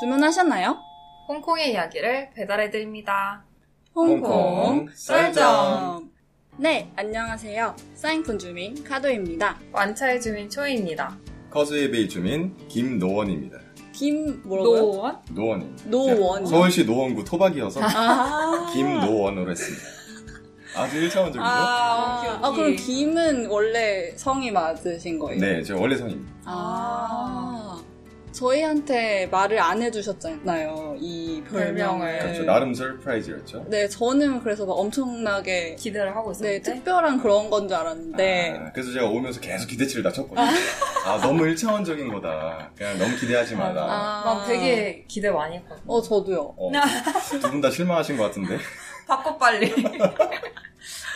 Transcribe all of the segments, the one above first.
주문하셨나요? 홍콩의 이야기를 배달해드립니다. 홍콩 썰점. 네, 안녕하세요. 사인푼 주민 카도입니다. 완차의 주민 초이입니다. 커즈웨이베이 주민 김노원입니다. 김 뭐라고요? 노원? 노원입니다. 노원. 네, 서울시 노원구 토박이어서 아. 김노원으로 했습니다. 아주 일차원적이죠? 아, 오케이, 오케이. 아, 그럼 김은 원래 성이 맞으신 거예요? 네, 제 원래 성입니다. 아. 저희한테 말을 안 해주셨잖아요. 이 별명을. 별명을. 그렇죠. 나름 surprise였죠. 네, 저는 그래서 막 엄청나게 기대를 하고 네, 있었는데. 특별한 그런 건 줄 알았는데 아, 그래서 제가 오면서 계속 기대치를 낮췄거든요. 아, 너무 일차원적인 거다. 그냥 너무 기대하지 마라. 아. 난 되게 기대 많이 했거든. 어, 저도요. 두분 다 실망하신 것 같은데. 바꿔 빨리.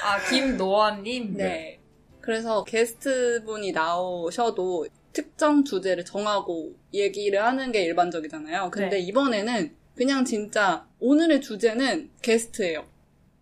아, 김노원님. 네. 그래서 게스트분이 나오셔도 특정 주제를 정하고 얘기를 하는 게 일반적이잖아요. 근데 네. 이번에는 그냥 진짜 오늘의 주제는 게스트예요.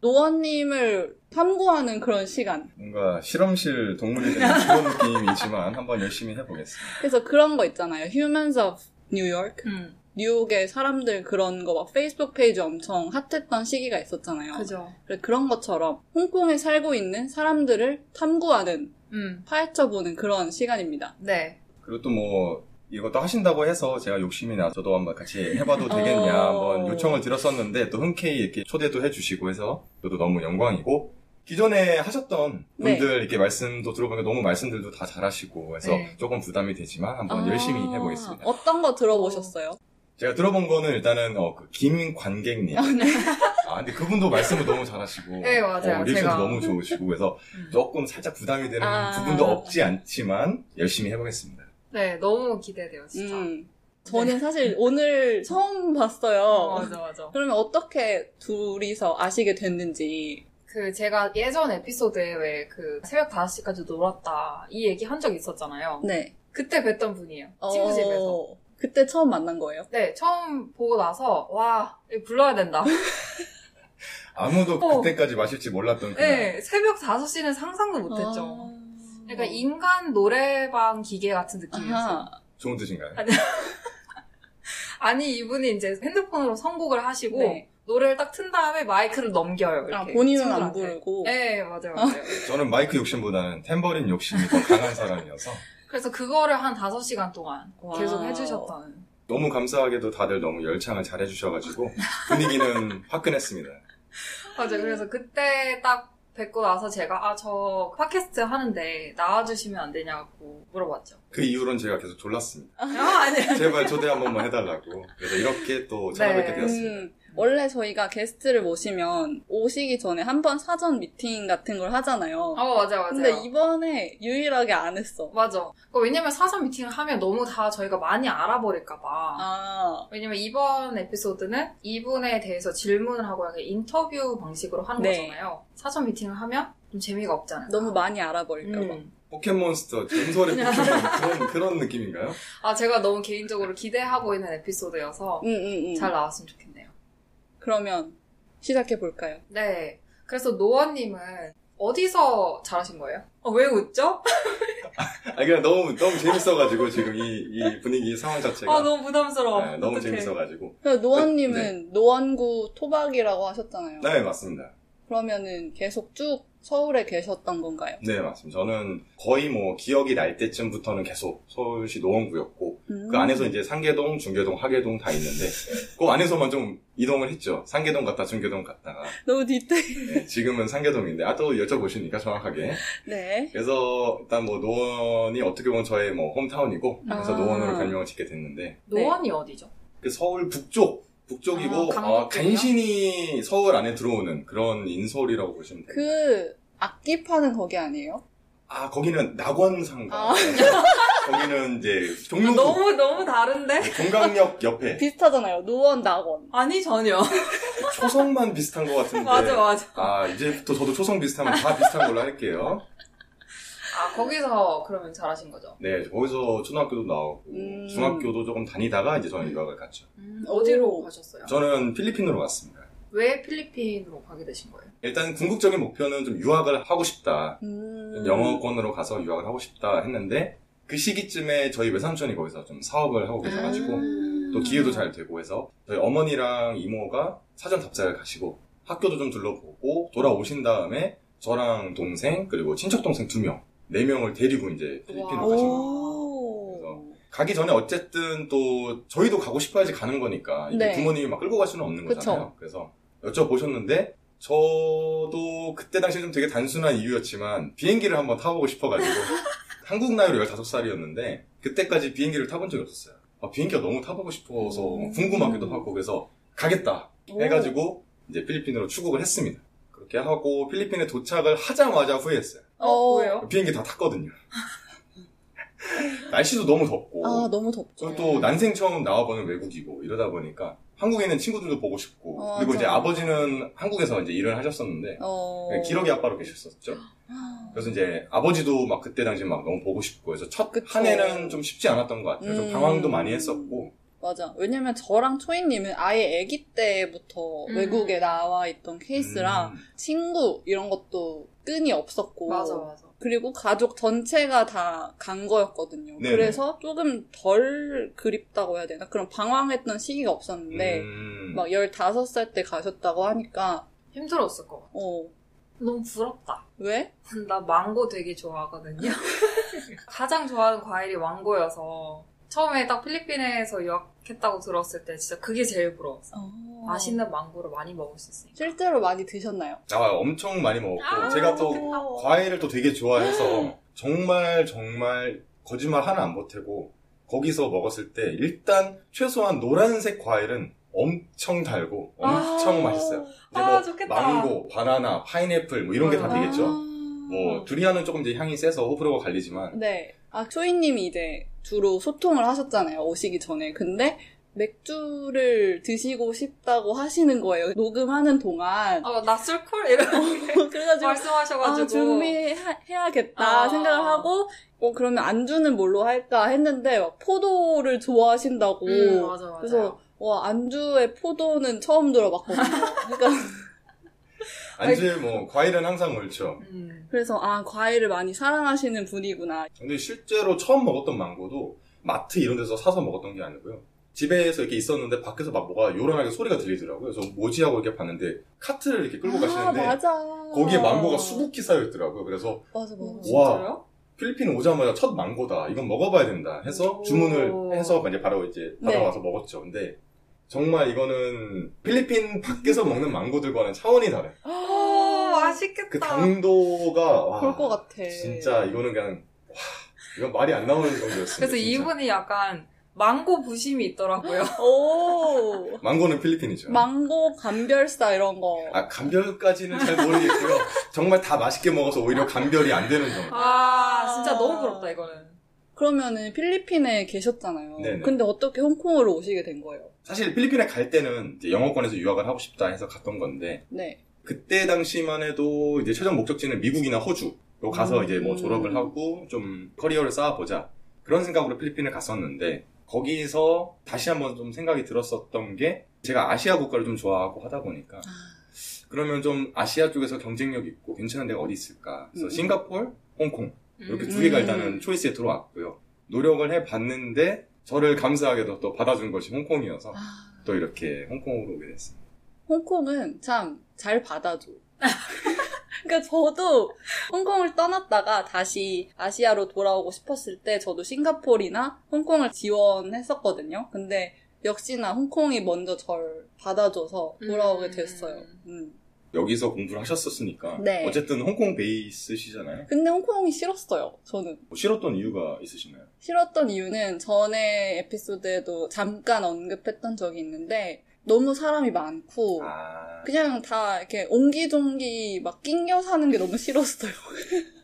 노원님을 탐구하는 그런 시간. 뭔가 실험실 동물이 되는 그런 느낌이지만 한번 열심히 해보겠습니다. 그래서 그런 거 있잖아요. Humans of New York. 음, 뉴욕의 사람들 그런 거 막 페이스북 페이지 엄청 핫했던 시기가 있었잖아요. 그죠. 그래, 그런 것처럼 홍콩에 살고 있는 사람들을 탐구하는 음, 파헤쳐보는 그런 시간입니다. 네. 그리고 또 뭐 이것도 하신다고 해서 제가 욕심이 나 저도 한번 같이 해봐도 되겠냐 어. 한번 요청을 드렸었는데 또 흔쾌히 이렇게 초대도 해주시고 해서 저도 너무 영광이고 기존에 하셨던 네. 분들 이렇게 말씀도 들어보니까 너무 말씀들도 다 잘하시고 해서 네. 조금 부담이 되지만 한번 아, 열심히 해보겠습니다. 어떤 거 들어보셨어요? 제가 들어본 거는 일단은 어, 그 김관객님. 네. 아 근데 그분도 말씀을 너무 잘하시고 네, 맞아요. 어, 리액션도 제가. 너무 좋으시고 그래서 음. 조금 살짝 부담이 되는 아. 부분도 없지 않지만 열심히 해보겠습니다. 네, 너무 기대돼요, 진짜. 음. 저는 사실 오늘 처음 봤어요. 어, 맞아, 맞아. 그러면 어떻게 둘이서 아시게 됐는지. 그 제가 예전 에피소드에 왜 그 새벽 5시까지 놀았다 이 얘기 한 적 있었잖아요. 네. 그때 뵀던 분이에요. 친구 집에서. 어, 그때 처음 만난 거예요. 네, 처음 보고 나서 와, 이거 불러야 된다. 아무도 어. 그때까지 마실지 몰랐던 그날. 네, 새벽 5시는 상상도 못했죠. 아. 그러니까 인간 노래방 기계 같은 느낌이었어요. 아하. 좋은 뜻인가요? 아니, 이분이 이제 핸드폰으로 선곡을 하시고 네. 노래를 딱 튼 다음에 마이크를 넘겨요. 이렇게 아, 본인은 안 친구들한테. 부르고. 네, 맞아요, 맞아요. 저는 마이크 욕심보다는 탬버린 욕심이 더 강한 사람이어서 그래서 그거를 한 5시간 동안 wow. 계속 해주셨다는. 너무 감사하게도 다들 너무 열창을 잘 해주셔가지고 분위기는 화끈했습니다. 맞아요. 그래서 그때 딱 뵙고 나서 제가 아 저 팟캐스트 하는데 나와주시면 안 되냐고 물어봤죠. 그 이후로는 제가 계속 졸랐습니다. 아 아니에요. 제발 초대 한 번만 해달라고. 그래서 이렇게 또 찾아뵙게 네. 되었습니다. 음, 원래 저희가 게스트를 모시면 오시기 전에 한 번 사전 미팅 같은 걸 하잖아요. 어 맞아요 맞아요. 근데 이번에 유일하게 안 했어. 맞아. 그거 왜냐면 사전 미팅을 하면 너무 다 저희가 많이 알아버릴까봐. 아, 왜냐면 이번 에피소드는 이분에 대해서 질문을 하고 약간 인터뷰 방식으로 하는 네. 거잖아요. 사전 미팅을 하면 좀 재미가 없잖아요. 너무 많이 알아버릴까봐. 음. 포켓몬스터 전설의 포켓몬 그런, 그런 느낌인가요? 아 제가 너무 개인적으로 기대하고 있는 에피소드여서 응, 응, 응. 잘 나왔으면 좋겠네요. 그러면 시작해 볼까요? 네. 그래서 노원님은 어디서 잘하신 거예요? 어, 왜 웃죠? 아 그냥 너무 너무 재밌어가지고 지금 이, 이 분위기 상황 자체가 아, 너무 부담스러워. 네, 너무 어떡해. 재밌어가지고 그래서 노원님은 노원구 토박이라고 하셨잖아요. 네 맞습니다. 그러면은 계속 쭉 서울에 계셨던 건가요? 네 맞습니다. 저는 거의 뭐 기억이 날 때쯤부터는 계속 서울시 노원구였고 음. 그 안에서 이제 상계동, 중계동, 하계동 다 있는데 그 안에서만 좀 이동을 했죠. 상계동 갔다 중계동 갔다가 너무 디테일. 네, 지금은 상계동인데 아 또 여쭤보시니까 정확하게 네. 그래서 일단 뭐 노원이 어떻게 보면 저의 뭐 hometown이고 그래서 아. 노원으로 별명을 짓게 됐는데 노원이 어디죠? 그 서울 북쪽 북쪽이고 아, 어? 간신히 서울 안에 들어오는 그런 인서울이라고 보시면 돼요. 그 악기 파는 거기 아니에요? 아 거기는 낙원상가 아. 거기는 이제 종로구 너무, 너무 다른데? 종강역 옆에 비슷하잖아요. 노원, 낙원. 아니, 전혀. 초성만 비슷한 것 같은데 맞아, 맞아. 아 이제부터 저도 초성 비슷하면 다 비슷한 걸로 할게요. 아, 거기서 그러면 잘하신 거죠? 네 거기서 초등학교도 나오고 음. 중학교도 조금 다니다가 이제 저는 유학을 갔죠. 음, 어디로 오. 가셨어요? 저는 필리핀으로 갔습니다. 왜 필리핀으로 가게 되신 거예요? 일단 궁극적인 목표는 좀 유학을 하고 싶다. 음. 영어권으로 가서 유학을 하고 싶다 했는데 그 시기쯤에 저희 외삼촌이 거기서 좀 사업을 하고 계셔가지고 음. 또 기회도 잘 되고 해서 저희 어머니랑 이모가 사전 답사를 가시고 학교도 좀 둘러보고 돌아오신 다음에 저랑 동생 그리고 친척 동생 두 명, 네 명을 데리고 이제 필리핀으로 와. 가신 거예요. 그래서 가기 전에 어쨌든 또 저희도 가고 싶어야지 가는 거니까 이게 네. 부모님이 막 끌고 갈 수는 없는 그쵸. 거잖아요. 그래서 여쭤보셨는데 저도 그때 당시 좀 되게 단순한 이유였지만 비행기를 한번 타보고 싶어가지고 한국 나이로 15살이었는데 그때까지 비행기를 타본 적이 없었어요. 아, 비행기가 너무 타보고 싶어서 음. 궁금하기도 하고 그래서 가겠다 오. 해가지고 이제 필리핀으로 출국을 했습니다. 그렇게 하고 필리핀에 도착을 하자마자 후회했어요. 어, 왜요? 비행기 다 탔거든요. 날씨도 너무 덥고 아, 너무 덥죠. 그리고 또 난생 처음 나와보는 외국이고 이러다 보니까 한국에 있는 친구들도 보고 싶고 어, 그리고 이제 맞아. 아버지는 한국에서 이제 일을 하셨었는데 어. 네, 기러기 아빠로 계셨었죠. 그래서 이제 아버지도 막 그때 당시 막 너무 보고 싶고 그래서 첫. 한 해는 좀 쉽지 않았던 것 같아요. 좀 음. 방황도 많이 했었고 맞아. 왜냐면 저랑 초이님은 아예 아기 때부터 음. 외국에 나와 있던 케이스랑 음, 친구 이런 것도 끈이 없었고. 맞아, 맞아. 그리고 가족 전체가 다 간 거였거든요. 네네. 그래서 조금 덜 그립다고 해야 되나? 그런 방황했던 시기가 없었는데, 음. 막 15살 때 가셨다고 하니까, 힘들었을 것 같아. 어, 너무 부럽다. 왜? 나 망고 되게 좋아하거든요. 가장 좋아하는 과일이 망고여서 처음에 딱 필리핀에서 유학했다고 들었을 때 진짜 그게 제일 부러웠어. 어. 맛있는 망고를 많이 먹을 수 있으니까. 실제로 많이 드셨나요? 아, 엄청 많이 먹었고 아, 제가 또 좋겠다. 과일을 또 되게 좋아해서 정말 정말 거짓말 하나 안 보태고 거기서 먹었을 때 일단 최소한 노란색 과일은 엄청 달고 엄청 아. 맛있어요. 이제 아, 뭐 좋겠다. 망고, 바나나, 파인애플 뭐 이런 게다 아. 되겠죠. 아. 뭐 두리안은 조금 이제 향이 세서 호불호가 갈리지만 네. 아, 초이님이 이제 주로 소통을 하셨잖아요. 오시기 전에. 근데 맥주를 드시고 싶다고 하시는 거예요. 녹음하는 동안. 아, 나 술쿨? 이런 그래가지고 말씀하셔가지고. 아, 준비해야겠다 아. 생각을 하고, 어, 그러면 안주는 뭘로 할까 했는데, 막 포도를 좋아하신다고. 음, 맞아, 맞아. 그래서, 와, 안주에 포도는 처음 들어봤거든요. 그러니까, 안주에 뭐 과일은 항상 옳죠. 음. 그래서, 아, 과일을 많이 사랑하시는 분이구나. 근데 실제로 처음 먹었던 망고도 마트 이런 데서 사서 먹었던 게 아니고요. 집에서 이렇게 있었는데 밖에서 막 뭐가 요란하게 소리가 들리더라고요. 그래서 뭐지 하고 이렇게 봤는데 카트를 이렇게 끌고 아, 가시는데 맞아. 거기에 망고가 수북히 쌓여 있더라고요. 그래서 맞아, 맞아. 와. 진짜요? 필리핀 오자마자 첫 망고다. 이건 먹어봐야 된다. 해서 오. 주문을 해서 이제 바로 이제 네. 받아와서 먹었죠. 근데 정말 이거는 필리핀 밖에서 먹는 망고들과는 차원이 다른. 오, 맛있겠다. 그 당도가 와, 그럴 것 같아. 진짜 이거는 그냥 와 이건 말이 안 나오는 정도였습니다. 그래서 진짜. 이분이 약간 망고 부심이 있더라고요. 오. 망고는 필리핀이죠. 망고 감별사 이런 거. 아 감별까지는 잘 모르겠고요. 정말 다 맛있게 먹어서 오히려 감별이 안 되는 정도. 아, 진짜 너무 부럽다, 이거는. 그러면은 필리핀에 계셨잖아요. 네네. 근데 어떻게 홍콩으로 오시게 된 거예요? 사실 필리핀에 갈 때는 영어권에서 유학을 하고 싶다 해서 갔던 건데 네. 그때 당시만 해도 이제 최종 목적지는 미국이나 호주로 가서 음. 이제 뭐 졸업을 하고 좀 커리어를 쌓아보자 그런 생각으로 필리핀을 갔었는데 거기서 다시 한번 좀 생각이 들었었던 게 제가 아시아 국가를 좀 좋아하고 하다 보니까 그러면 좀 아시아 쪽에서 경쟁력 있고 괜찮은 데가 어디 있을까 그래서 음. 싱가포르, 홍콩 이렇게 음. 두 개가 음. 일단은 초이스에 들어왔고요 노력을 해봤는데 저를 감사하게도 또 받아준 것이 홍콩이어서 아, 또 이렇게 홍콩으로 오게 됐습니다. 홍콩은 참 잘 받아줘. 그러니까 저도 홍콩을 떠났다가 다시 아시아로 돌아오고 싶었을 때 저도 싱가포르나 홍콩을 지원했었거든요. 근데 역시나 홍콩이 먼저 절 받아줘서 돌아오게 음. 됐어요. 음. 여기서 공부를 하셨었으니까 네. 어쨌든 홍콩 베이스시잖아요. 근데 홍콩이 싫었어요. 저는. 뭐 싫었던 이유가 있으신가요? 싫었던 이유는 전에 에피소드에도 잠깐 언급했던 적이 있는데 너무 사람이 많고 아 그냥 다 이렇게 옹기종기 막 낑겨 사는 게 너무 싫었어요.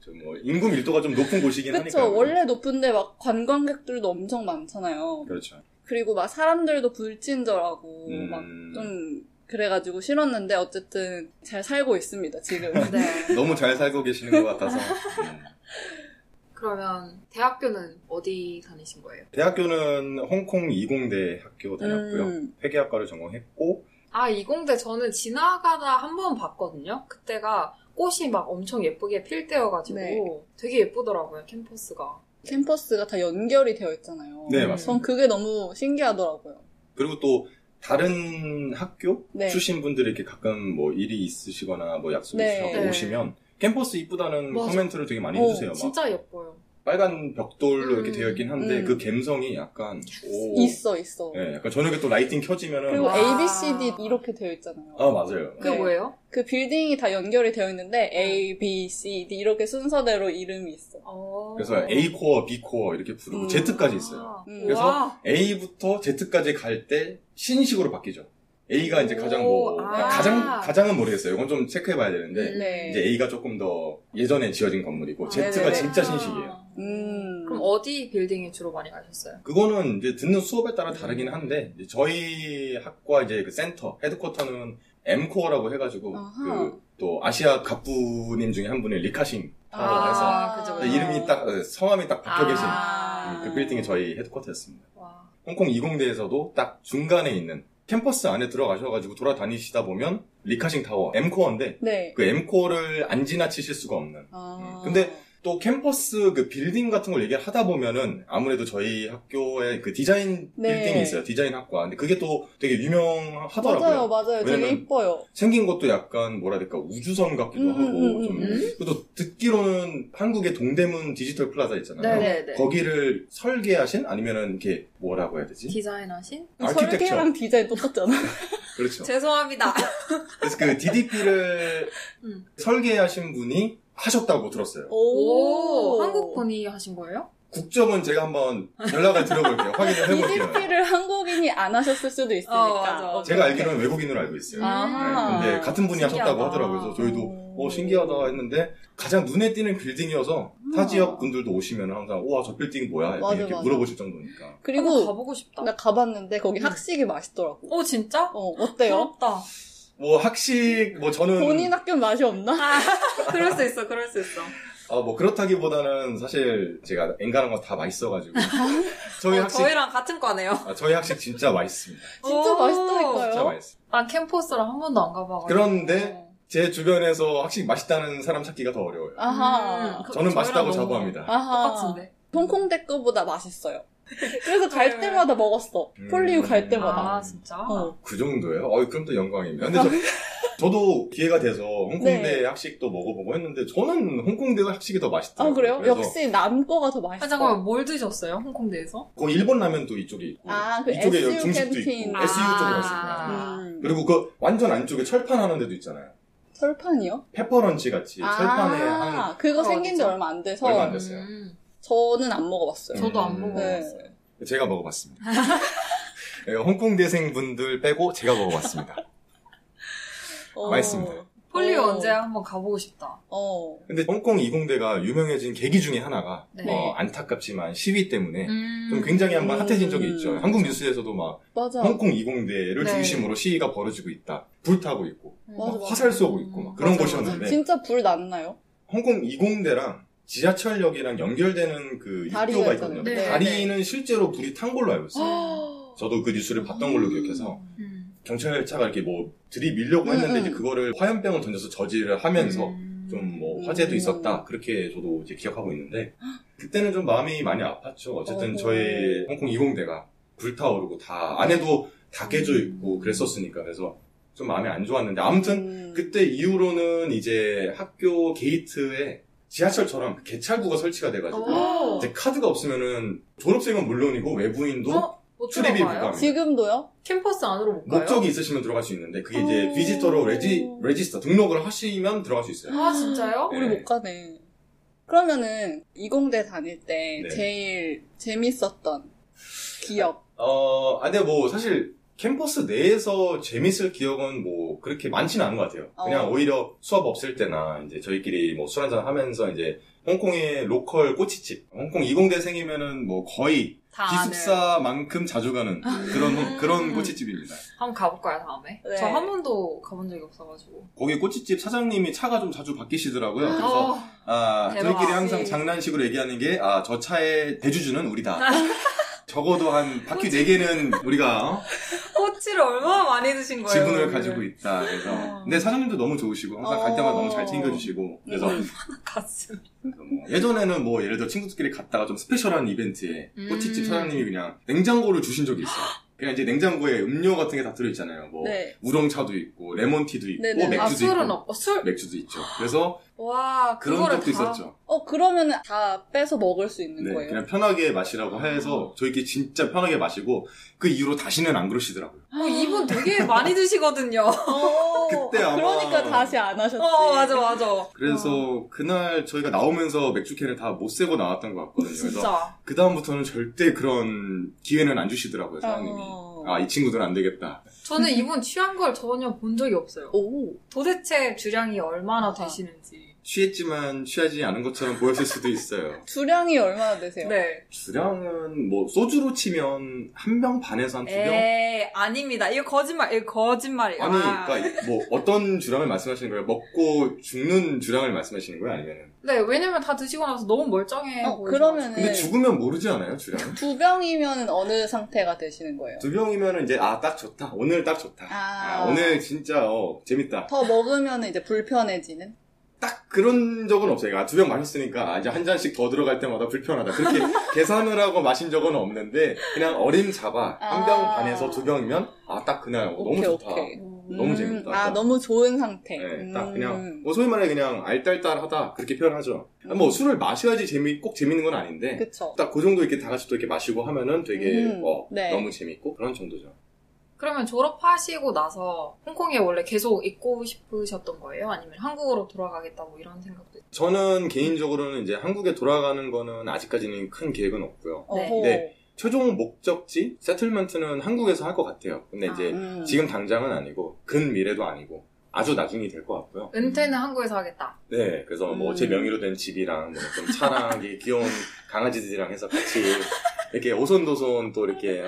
좀뭐 인구 밀도가 좀 높은 곳이긴 하니까. 그쵸. 원래 높은데 막 관광객들도 엄청 많잖아요. 그렇죠. 그리고 막 사람들도 불친절하고 음. 막좀 그래가지고 싫었는데 어쨌든 잘 살고 있습니다, 지금. 네. 너무 잘 살고 계시는 것 같아서. 음. 그러면 대학교는 어디 다니신 거예요? 대학교는 홍콩 이공대 학교 다녔고요. 음. 회계학과를 전공했고 아, 이공대 저는 지나가다 한 번 봤거든요. 그때가 꽃이 막 엄청 예쁘게 필 때여가지고 네. 되게 예쁘더라고요, 캠퍼스가. 캠퍼스가 다 연결이 되어 있잖아요. 네, 맞습니다. 전 그게 너무 신기하더라고요. 그리고 또 다른 학교 네. 출신 분들이 이렇게 가끔 뭐 일이 있으시거나 뭐 약속이 네. 있으셔서 네. 오시면 캠퍼스 이쁘다는 맞아. 코멘트를 되게 많이 어, 해주세요. 막 진짜 예뻐요. 빨간 벽돌로 이렇게 음. 되어 있긴 한데 음. 그 감성이 약간 오, 있어, 있어. 네, 약간 저녁에 또 lighting 켜지면은 그리고 와. A, B, C, D 이렇게 되어 있잖아요. 아 맞아요. 그게 네. 뭐예요? 그 빌딩이 다 연결이 되어 있는데 A, B, C, D 이렇게 순서대로 이름이 있어. 어. 그래서 A 코어, B 코어 이렇게 부르고 음. Z까지 있어요. 음. 그래서 와. A부터 Z까지 갈 때 신식으로 바뀌죠. A가 이제 가장 뭐 오, 아. 가장 가장은 모르겠어요. 이건 좀 체크해 봐야 되는데 네. 이제 A가 조금 더 예전에 지어진 건물이고 아, Z가 네네네. 진짜 신식이에요. 음. 그럼 어디 빌딩에 주로 많이 가셨어요? 그거는 이제 듣는 수업에 따라 다르긴 한데 이제 저희 학과 이제 그 센터 헤드쿼터는 M 코어라고 해가지고. 그 또 아시아 갑부님 중에 한 분이 리카싱 라고 해서 아, 그죠, 그죠. 이름이 딱 어, 성함이 딱 박혀 계신 아. 그 빌딩이 저희 headquarter였습니다. 와. 홍콩 이공대에서도 딱 중간에 있는 캠퍼스 안에 들어가셔가지고 돌아다니시다 보면 리카싱 타워 M core인데 네. 그 M core를 안 지나치실 수가 없는 아. 근데 또 캠퍼스 그 빌딩 같은 걸 얘기하다 보면은 아무래도 저희 학교에 그 디자인 네. 빌딩이 있어요. 디자인 학과. 근데 그게 또 되게 유명하더라고요. 맞아요, 맞아요. 되게 이뻐요. 생긴 것도 약간 뭐라 해야 될까 우주선 같기도 음, 하고 음, 음, 좀 음. 그래도 듣기로는 한국의 동대문 디지털 플라자 있잖아요. 네네네. 거기를 설계하신 아니면은 이렇게 뭐라고 해야 되지? 디자인하신? 아키텍처. 설계랑 디자인 똑같잖아. 그렇죠. 죄송합니다. 그래서 그 DDP를 음. 설계하신 분이 하셨다고 들었어요. 오, 한국 분이 하신 거예요? 국적은 제가 한번 연락을 드려볼게요. 확인을 해볼게요. DDP를 한국인이 안 하셨을 수도 있으니까. 어. 제가 알기로는 외국인으로 알고 있어요. 아하. 네, 근데 같은 분이 신기하다. 하셨다고 하더라고요. 그래서 저희도 오. 어, 신기하다 했는데 가장 눈에 띄는 빌딩이어서 타 지역 분들도 오시면 항상 우와 저 빌딩 뭐야 이렇게, 맞아, 이렇게 맞아. 물어보실 정도니까. 그리고 가보고 싶다. 나 가봤는데 거기 음. 학식이 맛있더라고. 오, 진짜? 어, 어때요? 부럽다. 뭐 학식 뭐 저는 본인 학교 맛이 없나? 아, 그럴 수 있어, 그럴 수 있어. 아, 뭐 그렇다기보다는 사실 제가 엔간한 거 다 맛있어가지고 저희 어, 학식 저희랑 같은 과네요. 아, 저희 학식 진짜 맛있습니다. 진짜 오. 맛있다니까요. 진짜 맛있어요. 난 캠퍼스를 한 번도 안 가봐가지고. 그런데 제 주변에서 학식 맛있다는 사람 찾기가 더 어려워요. 아하. 음, 그- 저는 맛있다고 자부합니다. 아하. 똑같은데. 홍콩대 거보다 맛있어요. 그래서 갈 네. 때마다 먹었어. 음. 폴리우 갈 때마다. 아, 진짜? 어. 그 정도예요? 어, 그럼 또 영광입니다. 근데 저, 도 기회가 돼서 홍콩대 네. 학식도 먹어보고 했는데 저는 홍콩대 학식이 더 맛있더라고요. 아, 그래요? 그래서 역시 남 거가 더 맛있어. 아, 잠깐만, 뭘 드셨어요? 홍콩대에서? 그 일본 라면도 이쪽에 있고 아, 그 이쪽에 SU 중식도 캔틴. 있고 아. SU 쪽으로 갔습니다. 아. 음. 그리고 그 완전 안쪽에 철판 하는 데도 있잖아요. 철판이요? 페퍼런치 같이 철판에 한 아, 그거 어, 생긴 지 진짜? 얼마 안 돼서 얼마 안 됐어요. 음, 저는 안 먹어봤어요. 저도 안 음. 먹어봤어요. 제가 먹어봤습니다. 네, 홍콩 대생 분들 빼고 제가 먹어봤습니다. 어. 맛있습니다. 폴리오 어. 언제 한번 가보고 싶다. 어. 근데 홍콩 이공대가 유명해진 계기 중에 하나가 네. 어, 안타깝지만 시위 때문에 음. 좀 굉장히 한번 음. 핫해진 적이 있죠. 한국 뉴스에서도 막 맞아. 홍콩 이공대를 네. 중심으로 시위가 벌어지고 있다. 불타고 있고 맞아, 막 맞아. 화살 쏘고 있고 막 그런 맞아, 곳이었는데 진짜 불 났나요? 홍콩 이공대랑 지하철역이랑 연결되는 그 육교가 있잖아요. 있거든요. 네. 다리는 실제로 불이 탄 걸로 알고 있어요. 저도 그 뉴스를 봤던 걸로 기억해서 음. 경찰차가 이렇게 뭐 들이밀려고 음, 했는데 음. 이제 그거를 화염병을 던져서 저지를 하면서 음. 좀뭐 음. 화재도 있었다 그렇게 저도 이제 기억하고 있는데 그때는 좀 마음이 많이 아팠죠. 어쨌든. 저희 홍콩 이공대가 불타오르고 다 안에도 다 깨져 있고 그랬었으니까 그래서 좀 마음이 안 좋았는데 아무튼 음. 그때 이후로는 이제 학교 게이트에 지하철처럼 그 개찰구가 설치가 돼가지고 오. 이제 카드가 없으면은 졸업생은 물론이고 외부인도 어? 못 출입이? 불가합니다. 지금도요? 캠퍼스 안으로 못 가요? 목적이 있으시면 들어갈 수 있는데 그게 이제 어. visitor로 regi register 등록을 하시면 들어갈 수 있어요. 아, 진짜요? 네. 우리 못 가네. 그러면은 이공대 다닐 때 네. 제일 재밌었던 기억. 어, 아, 근데 뭐 사실 캠퍼스 내에서 재밌을 기억은 뭐 그렇게 많지는 않은 것 같아요. 그냥 어. 오히려 수업 없을 때나 이제 저희끼리 뭐 술 한잔 하면서 이제 홍콩의 local 꼬치집, 홍콩 이공대생이면은 뭐 거의 다. 기숙사만큼 자주 가는 그런 음. 그런 꼬치집입니다. 한번 가볼까요, 다음에? 네. 저 한 번도 가본 적이 없어가지고. 거기 꼬치집 사장님이 차가 좀 자주 바뀌시더라고요. 그래서 어, 아, 대박. 저희끼리 항상 네. 장난식으로 얘기하는 게, 아, 저 차의 대주주는 우리다. 적어도 한 바퀴 4개는 우리가, 어? 꼬치를 얼마나 많이 드신 거예요? 지분을 오늘? 가지고 있다. 그래서 어. 근데 사장님도 너무 좋으시고 항상 갈 때마다 너무 잘 챙겨주시고 그래서 음. 가슴. 그래서 뭐 예전에는 뭐 예를 들어 친구들끼리 갔다가 좀 스페셜한 이벤트에 음. 꼬치집 사장님이 그냥 냉장고를 주신 적이 있어요. 그냥 이제 냉장고에 음료 같은 게 다 들어있잖아요. 뭐 네. 우롱차도 있고 레몬티도 있고 네네. 맥주도 아, 술은 있고 없고, 술? 맥주도 있죠. 그래서 와, 그런 적도 다. 있었죠. 어, 그러면 다 빼서 먹을 수 있는 네, 거예요? 그냥 편하게 마시라고 해서 저희끼리 진짜 편하게 마시고 그 이후로 다시는 안 그러시더라고요. 어, 이분 되게 많이 드시거든요. 어, 그때 아마- 그러니까 다시 안 하셨지. 어, 맞아, 맞아. 그래서 그날 저희가 나오면서 맥주캔을 다 못 세고 나왔던 것 같거든요. 그래서 진짜. 그 다음부터는 절대 그런 기회는 안 주시더라고요 사장님이. 어. 아 이 친구들은 안 되겠다. 저는 이분 취한 걸 전혀 본 적이 없어요. 오. 도대체 주량이 얼마나 아. 되시는지. 취했지만 취하지 않은 것처럼 보였을 수도 있어요. 주량이 얼마나 되세요? 네. 주량은 뭐 소주로 치면 한 병 반에서 한 두 병? 에이, 아닙니다. 이거 거짓말, 이거 거짓말이에요. 아니, 아. 그러니까 뭐 어떤 주량을 말씀하시는 거예요? 먹고 죽는 주량을 말씀하시는 거예요? 아니면은? 네, 왜냐면 다 드시고 나서 너무 멀쩡해. 어. 그러면은 근데 죽으면 모르지 않아요, 주량? 두 병이면 어느 상태가 되시는 거예요? 두 병이면은 이제 아 딱 좋다. 오늘 딱 좋다. 아. 아, 오늘 진짜 어 재밌다. 더 먹으면 이제 불편해지는? 딱 그런 적은 없어요. 아, 두병 마셨으니까 아, 이제 한 잔씩 더 들어갈 때마다 불편하다. 그렇게 계산을 하고 마신 적은 없는데 그냥 어림잡아 한병 아. 반에서 두 병이면 아 딱 그날 어, 너무 오케이, 좋다. 오케이. 너무 음, 재밌다. 아, 너무 좋은 상태. 네, 딱 음. 그냥 뭐 소위 말해 그냥 알딸딸하다 그렇게 표현하죠. 뭐 술을 마셔야지 재미 꼭 재밌는 건 아닌데 그쵸. 딱그 정도 이렇게 다 같이 또 이렇게 마시고 하면은 되게 음, 어, 네. 너무 재밌고 그런 정도죠. 그러면 졸업하시고 나서 홍콩에 원래 계속 있고 싶으셨던 거예요? 아니면 한국으로 돌아가겠다 뭐 이런 생각도 있- 저는 개인적으로는 이제 한국에 돌아가는 거는 아직까지는 큰 계획은 없고요. 네. 네. 최종 목적지 세틀먼트는 한국에서 할 것 같아요. 근데 아, 이제 음. 지금 당장은 아니고 근 미래도 아니고 아주 나중이 될 것 같고요. 은퇴는 한국에서 하겠다. 네, 그래서 뭐 음. 제 명의로 된 집이랑 뭐 좀 차랑 귀여운 강아지들이랑 해서 같이 이렇게 오손도손 또 이렇게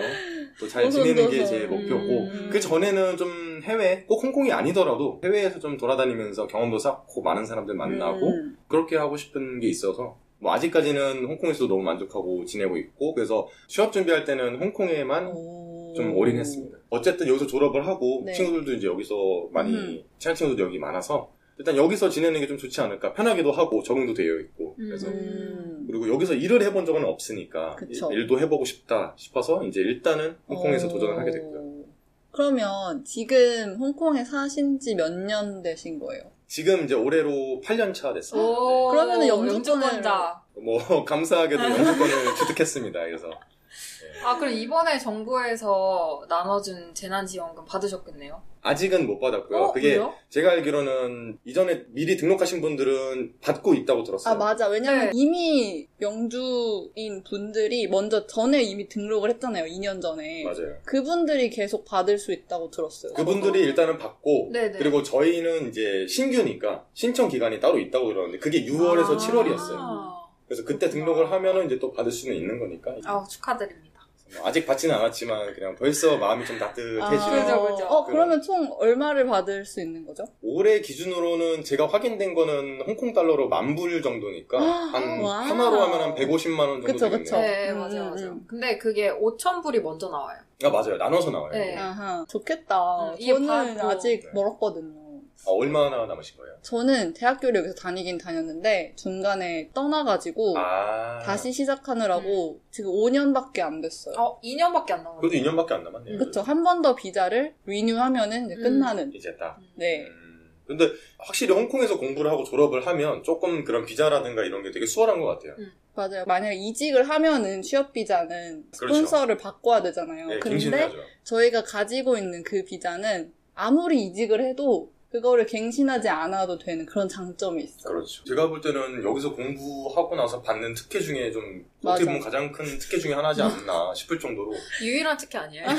또잘 지내는 게 제. 목표고 음. 그 전에는 좀 해외 꼭 홍콩이 아니더라도 해외에서 좀 돌아다니면서 경험도 쌓고 많은 사람들 만나고 음. 그렇게 하고 싶은 게 있어서 뭐 아직까지는 홍콩에서 너무 만족하고 지내고 있고 그래서 취업 준비할 때는 홍콩에만 오. 좀 올인했습니다. 어쨌든 여기서 졸업을 하고 네. 친구들도 이제 여기서 많이 음. 친한 친구들도 여기 많아서 일단 여기서 지내는 게 좀 좋지 않을까 편하기도 하고 적응도 되어 있고 그래서 음. 그리고 여기서 일을 해본 적은 없으니까 그쵸. 일- 일도 해보고 싶다 싶어서 이제 일단은 홍콩에서 어. 도전을 하게 됐고요. 그러면 지금 홍콩에 사신 지 몇 년 되신 거예요? 지금 이제 올해로 8년 차 됐어요. 오, 그러면은 영주권자. 뭐 감사하게도 영주권을 취득했습니다. 그래서 아, 그럼 이번에 정부에서 나눠준 재난지원금 받으셨겠네요? 아직은 못 받았고요. 어, 그게 왜요? 제가 알기로는 이전에 미리 등록하신 분들은 받고 있다고 들었어요. 아, 맞아. 왜냐면 네. 이미 영주인 분들이 먼저 전에 이미 등록을 했잖아요. 2년 전에. 맞아요. 그분들이 계속 받을 수 있다고 들었어요. 그분들이 일단은 받고 네네. 그리고 저희는 이제 신규니까 신청 기간이 따로 있다고 들었는데 그게 6월에서 아. 7월이었어요. 그래서 그때 등록을 하면은 이제 또 받을 수는 있는 거니까 아우, 축하드립니다. 아직 받지는 않았지만 그냥 벌써 마음이 좀 따뜻해지는 아, 그죠, 그죠. 어, 그러면 총 얼마를 받을 수 있는 거죠? 올해 기준으로는 제가 확인된 거는 홍콩 달러로 만 불 정도니까 한 와. 하나로 하면 한 150만 원 정도 그쵸, 되겠네요. 그쵸. 네, 음, 맞아요, 음, 맞아요. 음. 근데 그게 5,000불이 먼저 나와요. 아 맞아요. 나눠서 나와요. 네. 아하, 좋겠다. 음, 저는 바로- 아직 네. 멀었거든요. 아, 얼마나 남으신 거예요? 저는 대학교를 여기서 다니긴 다녔는데 중간에 떠나가지고 아 다시 시작하느라고 지금 5년밖에 안 됐어요. 어, 2년밖에 안 나와요. 그래도 2년밖에 안 남았네요. 그쵸. 한 번 더 비자를 리뉴하면은 이제 음. 끝나는. 이제 딱. 네. 음, 근데 확실히 홍콩에서 공부를 하고 졸업을 하면 조금 그런 비자라든가 이런 게 되게 수월한 것 같아요. 맞아요. 만약에 이직을 하면은 취업 비자는 그렇죠. 스폰서를 바꿔야 되잖아요. 네, 근데 갱신해야죠. 저희가 가지고 있는 그 비자는 아무리 이직을 해도 그거를 갱신하지 않아도 되는 그런 장점이 있어요. 그렇죠. 제가 볼 때는 여기서 공부하고 나서 받는 특혜 중에 좀 어떻게 맞아. 보면 가장 큰 특혜 중에 하나지 않나 싶을 정도로 유일한 특혜 아니에요?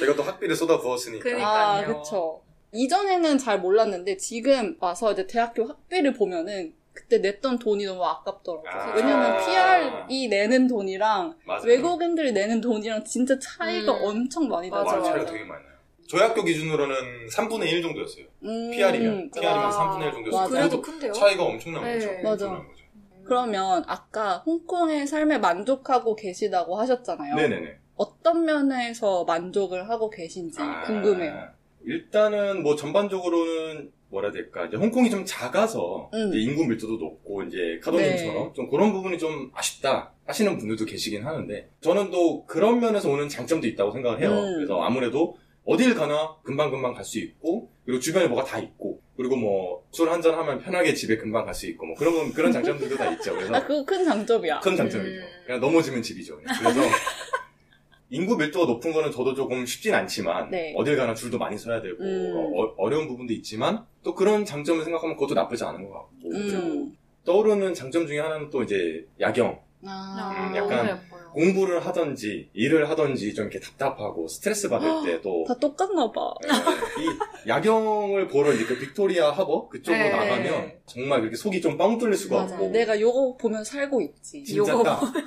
제가 또 학비를 쏟아 부었으니까. 그러니까. 아, 그러니까요. 그쵸. 이전에는 잘 몰랐는데 지금 와서 이제 대학교 학비를 보면은 그때 냈던 돈이 너무 아깝더라고요. 아. 왜냐면 PR이 내는 돈이랑 맞아요. 외국인들이 내는 돈이랑 진짜 차이가 음. 엄청 많이 맞아, 맞아요. 나죠. 차이가 맞아. 되게 많이 나요. 저희 학교 기준으로는 3분의 1 정도였어요. 음, PR이면. PR이면 와. 3분의 1 정도였어요. 그래도 큰데요? 차이가 엄청난 네. 거죠. 맞아. 엄청난 거죠. 그러면 아까 홍콩의 삶에 만족하고 계시다고 하셨잖아요. 네네네. 어떤 면에서 만족을 하고 계신지 아, 궁금해요. 일단은 뭐 전반적으로는 뭐라 해야 될까. 이제 홍콩이 좀 작아서 음. 이제 인구 밀도도 높고 이제 카도님처럼 네. 좀 그런 부분이 좀 아쉽다 하시는 분들도 계시긴 하는데 저는 또 그런 면에서 오는 장점도 있다고 생각을 해요. 음. 그래서 아무래도 어딜 가나 금방금방 갈 수 있고 그리고 주변에 뭐가 다 있고 그리고 뭐 술 한잔 하면 편하게 집에 금방 갈 수 있고 뭐 그런 건- 그런 장점들도 다 있죠. 그래서 아, 그거 큰 장점이야. 큰 장점이죠. 음. 그냥 넘어지면 집이죠. 그냥. 그래서 인구 밀도가 높은 거는 저도 조금 쉽진 않지만 네. 어딜 가나 줄도 많이 서야 되고 음. 어, 려운 부분도 있지만 또 그런 장점을 생각하면 그것도 나쁘지 않은 것 같고 음. 떠오르는 장점 중에 하나는 또 이제 야경 아, 음, 약간 너무 예뻐요. 공부를 하던지 일을 하던지 좀 이렇게 답답하고 스트레스 받을 때도 다 똑같나 봐. 이 야경을 보러 이제 그 빅토리아 하버 그쪽으로 네. 나가면 정말 그렇게 속이 좀 뻥 뚫릴 수가 맞아. 없고 내가 요거 보면 살고 있지. 진짜 요거 딱 네.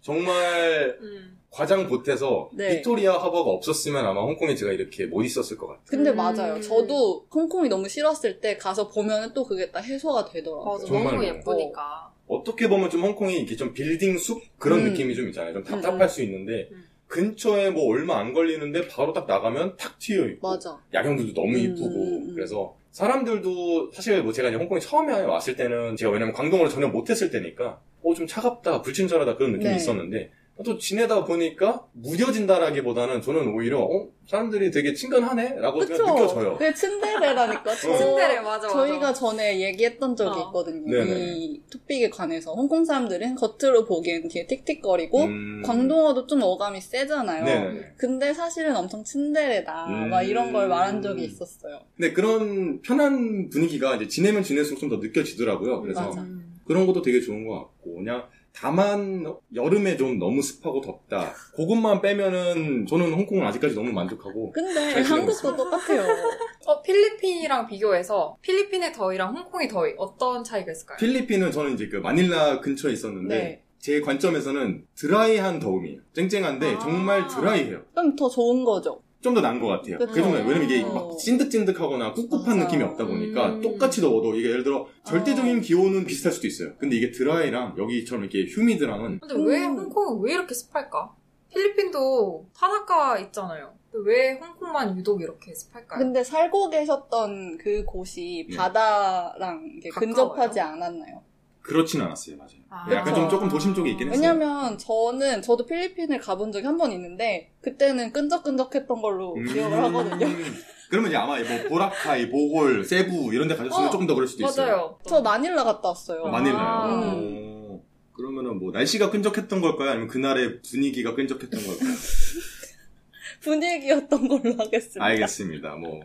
정말 음. 과장 보태서 네. 빅토리아 하버가 없었으면 아마 홍콩에 제가 이렇게 못 있었을 것 같아요. 근데 음. 맞아요. 저도 홍콩이 너무 싫었을 때 가서 보면 또 그게 딱 해소가 되더라고요. 맞아, 정말로. 너무 예쁘니까. 어떻게 보면 좀 홍콩이 이렇게 좀 빌딩 숲 그런 음. 느낌이 좀 있잖아요. 좀 답답할 음. 수 있는데 음. 근처에 뭐 얼마 안 걸리는데 바로 딱 나가면 탁 트여 있고 맞아. 야경들도 너무 음, 이쁘고 음, 음. 그래서 사람들도 사실 뭐 제가 이제 홍콩에 처음에 왔을 때는 제가 왜냐면 광동어를 전혀 못했을 때니까 어 좀 차갑다 불친절하다 그런 느낌이 네. 있었는데 또 지내다 보니까 무뎌진다라기보다는 저는 오히려 어 사람들이 되게 친근하네라고? 느껴져요. 그게 츤데레라니까. 저- 츤데레, 맞아, 맞아. 저희가 전에 얘기했던 적이 어. 있거든요. 네네. 이 토픽에 관해서. 홍콩 사람들은 겉으로 보기엔 되게 틱틱거리고, 음. 광동어도 좀 어감이 세잖아요. 네네네. 근데 사실은 엄청 츤데레다. 음. 막 이런 걸 말한 적이 있었어요. 근데 그런 편한 분위기가 이제 지내면 지낼수록 좀 더 느껴지더라고요. 그래서 맞아. 음. 그런 것도 되게 좋은 것 같고 그냥 다만 여름에 좀 너무 습하고 덥다. 그것만 빼면은 저는 홍콩은 아직까지 너무 만족하고 근데 한국도 똑같아요. 어, 필리핀이랑 비교해서 필리핀의 더위랑 홍콩의 더위 어떤 차이가 있을까요? 필리핀은 저는 이제 그 마닐라 근처에 있었는데 네. 제 관점에서는 드라이한 더움이에요. 쨍쨍한데 아. 정말 드라이해요. 그럼 더 좋은 거죠. 좀 더 나은 것 같아요. 그쵸. 그 정도 왜냐면 이게 어. 막 찐득찐득하거나 꿉꿉한 맞아. 느낌이 없다 보니까 음. 똑같이 더워도 이게 예를 들어 절대적인 어. 기온은 비슷할 수도 있어요. 근데 이게 드라이랑 여기처럼 이렇게 휴미드랑은 근데 왜 음. 홍콩은 왜 이렇게 습할까? 필리핀도 바닷가 있잖아요. 근데 왜 홍콩만 유독 이렇게 습할까요? 근데 살고 계셨던 그 곳이 네. 바다랑 가까워요? 근접하지 않았나요? 그렇진 않았어요. 맞아요. 아. 약간 좀 조금 도심 쪽에 있긴 했어요. 왜냐면 저는 저도 필리핀을 가본 적이 한 번 있는데 그때는 끈적끈적했던 걸로 음. 기억을 하거든요. 그러면 이제 아마 뭐 보라카이, 보홀, 세부 이런 데 가셨으면 어, 조금 더 그럴 수도 있어요. 맞아요. 저 마닐라 갔다 왔어요. 아, 마닐라요. 아. 오. 그러면은 뭐 날씨가 끈적했던 걸까요? 아니면 그날의 분위기가 끈적했던 걸까요? 분위기였던 걸로 하겠습니다. 알겠습니다. 뭐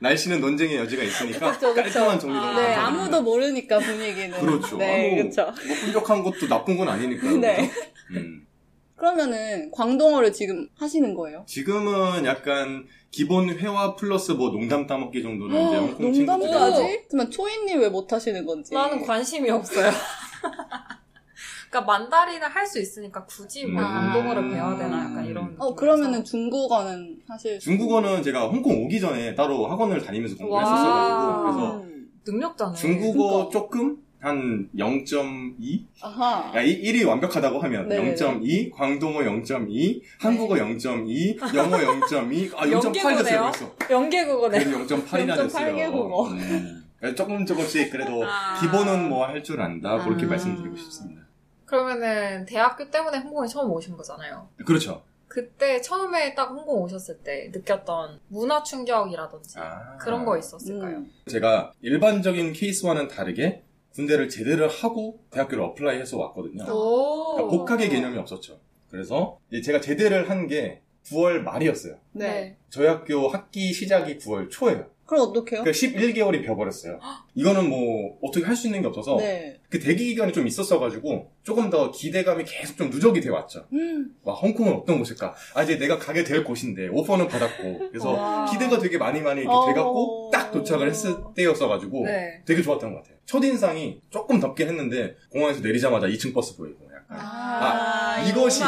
날씨는 논쟁의 여지가 있으니까 그쵸, 그쵸. 깔끔한 정리로 아, 네. 아무도 모르니까 분위기는. 그렇죠. 네, 그렇죠. 뭐 끈적한 것도 나쁜 건 아니니까요. 네. 음. 그러면은 광동어를 지금 하시는 거예요? 지금은 약간 기본 회화 플러스 뭐 농담 따먹기 정도는 이제 홍콩 농담까지? 그러면 초이님 왜 못 하시는 건지. 나는 관심이 없어요. 그러니까 만다린을 할수 있으니까 굳이 뭐 음. 광동어를 배워야 되나 약간 이런. 어. 그러면은 중국어는 사실. 중국어는 제가 홍콩 오기 전에 따로 학원을 다니면서 공부를 와. 했었어가지고 그래서 음. 능력자네. 중국어 그러니까. 조금 한 0.2? 아하. 야, 1이 완벽하다고 하면 네네네. 0.2, 광동어 0.2, 한국어 0.2, 영어 0.2, 아 0.8 연계고네요. 됐어요 벌써. 연계국어네. 그래도 0.8이나 됐어요. 0.8 개국어. 음. 조금 조금씩 그래도 아. 기본은 뭐 할 줄 안다 그렇게 아. 말씀드리고 싶습니다. 그러면은 대학교 때문에 홍콩에 처음 오신 거잖아요. 그렇죠. 그때 처음에 딱 홍콩 오셨을 때 느꼈던 문화 충격이라든지 아. 그런 거 있었을까요? 음. 제가 일반적인 케이스와는 다르게 군대를 제대를 하고 대학교를 어플라이해서 왔거든요. 오. 그러니까 복학의 개념이 없었죠. 그래서 제가 제대를 한 게 9월 말이었어요. 네. 저희 학교 학기 시작이 9월 초예요. 그럼 어떡해요? 그러니까 11개월이 벼버렸어요. 이거는 뭐 어떻게 할 수 있는 게 없어서 네. 그 대기 기간이 좀 있었어가지고 조금 더 기대감이 계속 좀 누적이 돼 왔죠. 음. 와 홍콩은 어떤 곳일까? 아 이제 내가 가게 될 곳인데 오퍼는 받았고 그래서 와. 기대가 되게 많이 많이 이렇게 어. 돼갖고 딱 도착을 했을 때였어가지고 네. 되게 좋았던 것 같아요. 첫 인상이 조금 덥긴 했는데 공항에서 내리자마자 2층 버스 보이고 약간 아, 이것이-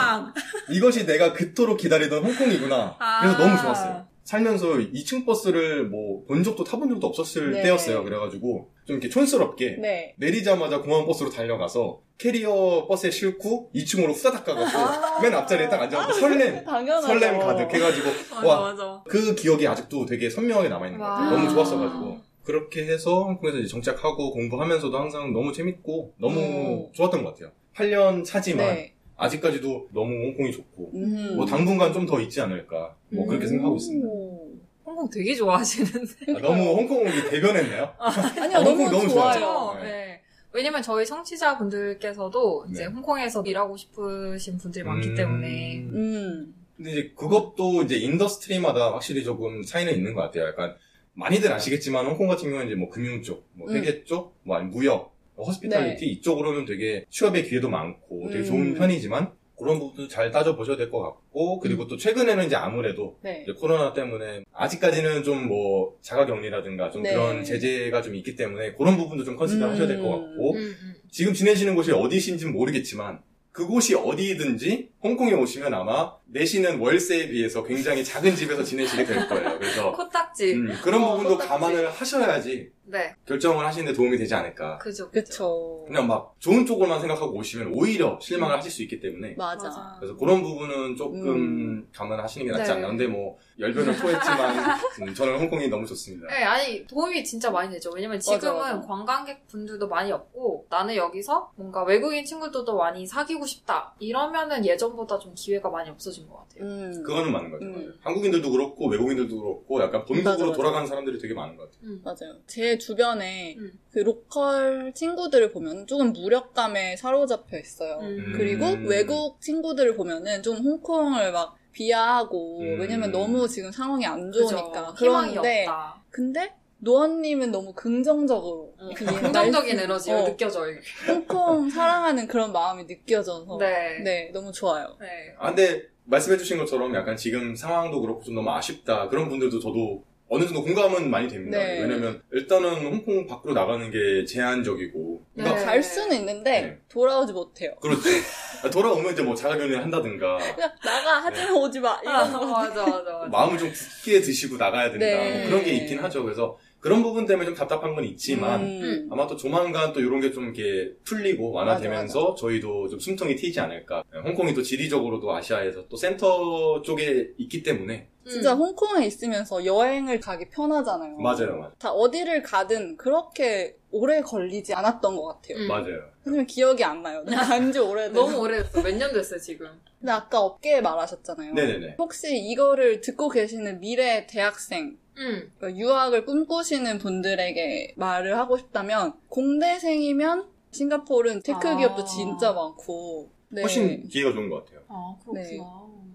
이것이 내가 그토록 기다리던 홍콩이구나. 그래서 아. 너무 좋았어요. 살면서 2층 버스를 뭐 본 적도 타본 적도 없었을 네. 때였어요. 그래가지고 좀 이렇게 촌스럽게 네. 내리자마자 공항 버스로 달려가서 캐리어 버스에 싣고 2층으로 후다닥 가가지고 아. 맨 앞자리에 딱 앉아서 설렘 당연하죠. 설렘 가득 해가지고 맞아, 와. 그 기억이 아직도 되게 선명하게 남아있는 것 같아요. 와. 너무 좋았어가지고. 그렇게 해서 홍콩에서 이제 정착하고 공부하면서도 항상 너무 재밌고 너무 음. 좋았던 것 같아요. 8년 차지만 네. 아직까지도 너무 홍콩이 좋고 음. 뭐 당분간 좀 더 있지 않을까 뭐 그렇게 음. 생각하고 있습니다. 오. 홍콩 되게 좋아하시는데. 아, 너무 홍콩이 대변했나요? 아니요, 아, 너무, 홍콩 너무 좋아요. 좋아요. 그렇죠? 네. 왜냐면 저희 청취자분들께서도 이제 네. 홍콩에서 일하고 싶으신 분들이 많기 음. 때문에 음. 근데 이제 그것도 이제 industry마다 확실히 조금 차이는 있는 것 같아요. 약간 많이들 아시겠지만 홍콩 같은 경우는 이제 뭐 금융 쪽, 뭐 음. 회계 쪽, 뭐 아니면 무역, 뭐 허스피탈리티 이쪽으로는 되게 취업의 기회도 많고 되게 음. 좋은 편이지만 그런 부분도 잘 따져보셔야 될 것 같고 그리고 또 최근에는 이제 아무래도 네. 이제 코로나 때문에 아직까지는 좀 뭐 자가 격리라든가 좀 네. 그런 제재가 좀 있기 때문에 그런 부분도 좀 컨시더 음. 하셔야 될 것 같고 음, 음. 지금 지내시는 곳이 어디신지는 모르겠지만 그곳이 어디든지 홍콩에 오시면 아마 내시는 월세에 비해서 굉장히 작은 집에서 지내시게 될 거예요. 그래서 코딱지. 음, 그런 어, 부분도 똑같지. 감안을 하셔야지 네. 결정을 하시는데 도움이 되지 않을까. 그죠. 그죠. 그냥 막 좋은 쪽으로만 생각하고 오시면 오히려 실망을 하실 수 있기 때문에 맞아. 그래서 그런 부분은 조금 음. 감안하시는 게 낫지 네. 않나. 근데 뭐 열변을 토했지만 음, 저는 홍콩이 너무 좋습니다. 네, 아니 도움이 진짜 많이 되죠. 왜냐면 지금은 맞아, 맞아. 관광객 분들도 많이 없고 나는 여기서 뭔가 외국인 친구들도 많이 사귀고 싶다. 이러면은 예전보다 좀 기회가 많이 없어 진 것 같아요. 음. 그거는 맞는 것 같아요. 음. 한국인들도 그렇고 외국인들도 그렇고 약간 본국으로. 돌아가는 사람들이 되게 많은 것 같아요. 음. 맞아요. 제 주변에 음. 그 로컬 친구들을 보면 조금 무력감에 사로잡혀 있어요. 음. 그리고 음. 외국 친구들을 보면은 좀 홍콩을 막 비하하고 음. 왜냐면 너무 지금 상황이 안 그죠. 좋으니까 희망이 그런데 없다. 근데 노아님은 너무 긍정적으로 음. 그 긍정적인 에너지가 어, 느껴져요. 홍콩 사랑하는 그런 마음이 느껴져서 네. 네, 너무 좋아요. 네. 아, 근데 말씀해주신 것처럼 약간 지금 상황도 그렇고 좀 너무 아쉽다. 그런 분들도 저도 어느 정도 공감은 많이 됩니다. 네. 왜냐면 일단은 홍콩 밖으로 나가는 게 제한적이고. 그러니까 네. 갈 수는 있는데 네. 돌아오지 못해요. 그렇죠. 돌아오면 이제 뭐 자가격리를 한다든가 그냥 나가 하지만 오지 마 아, 이런 거. 맞아, 맞아, 맞아. 마음을 좀 굳게 드시고 나가야 된다. 네. 뭐 그런 게 있긴 하죠. 그래서 그런 부분 때문에 좀 답답한 건 있지만 음. 아마 또 조만간 또 이런 게 좀 이렇게 풀리고 완화되면서 저희도 좀 숨통이 트이지 않을까. 홍콩이 또 지리적으로도 아시아에서 또 센터 쪽에 있기 때문에 진짜 음. 홍콩에 있으면서 여행을 가기 편하잖아요. 맞아요, 맞아요. 다 어디를 가든 그렇게 오래 걸리지 않았던 것 같아요. 음. 맞아요. 왜냐면 기억이 안 나요. 간지 오래돼서. 너무 오래됐어. 몇 년 됐어요, 지금. 근데 아까 업계 말하셨잖아요. 네네네. 혹시 이거를 듣고 계시는 미래 대학생, 음. 그러니까 유학을 꿈꾸시는 분들에게 말을 하고 싶다면 공대생이면 싱가포르는 tech 아. 기업도 진짜 많고 네. 훨씬 기회가 좋은 것 같아요. 아, 그렇구나. 네.